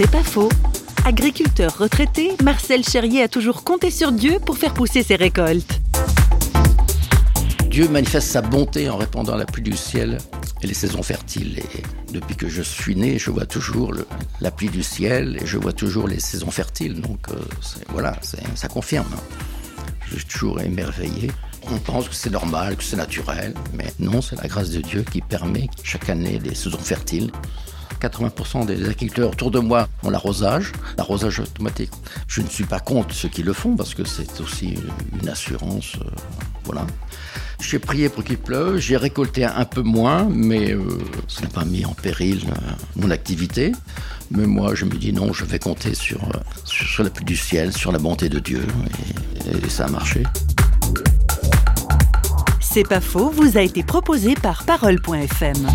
C'est pas faux. Agriculteur retraité, Marcel Cherrier a toujours compté sur Dieu pour faire pousser ses récoltes. Dieu manifeste sa bonté en répandant la pluie du ciel et les saisons fertiles. Depuis que je suis né, je vois toujours la pluie du ciel et je vois toujours les saisons fertiles. Donc euh, voilà, ça confirme. Je suis toujours émerveillé. On pense que c'est normal, que c'est naturel, mais non, c'est la grâce de Dieu qui permet chaque année des saisons fertiles. 80% des agriculteurs autour de moi ont l'arrosage, l'arrosage automatique. Je ne suis pas contre ceux qui le font parce que c'est aussi une assurance. Euh, voilà. J'ai prié pour qu'il pleuve, j'ai récolté un peu moins, mais euh, ça n'a pas mis en péril euh, mon activité. Mais moi, je me dis non, je vais compter sur, sur, la pluie du ciel, sur la bonté de Dieu, et ça a marché. C'est pas faux, vous a été proposé par Parole.fm.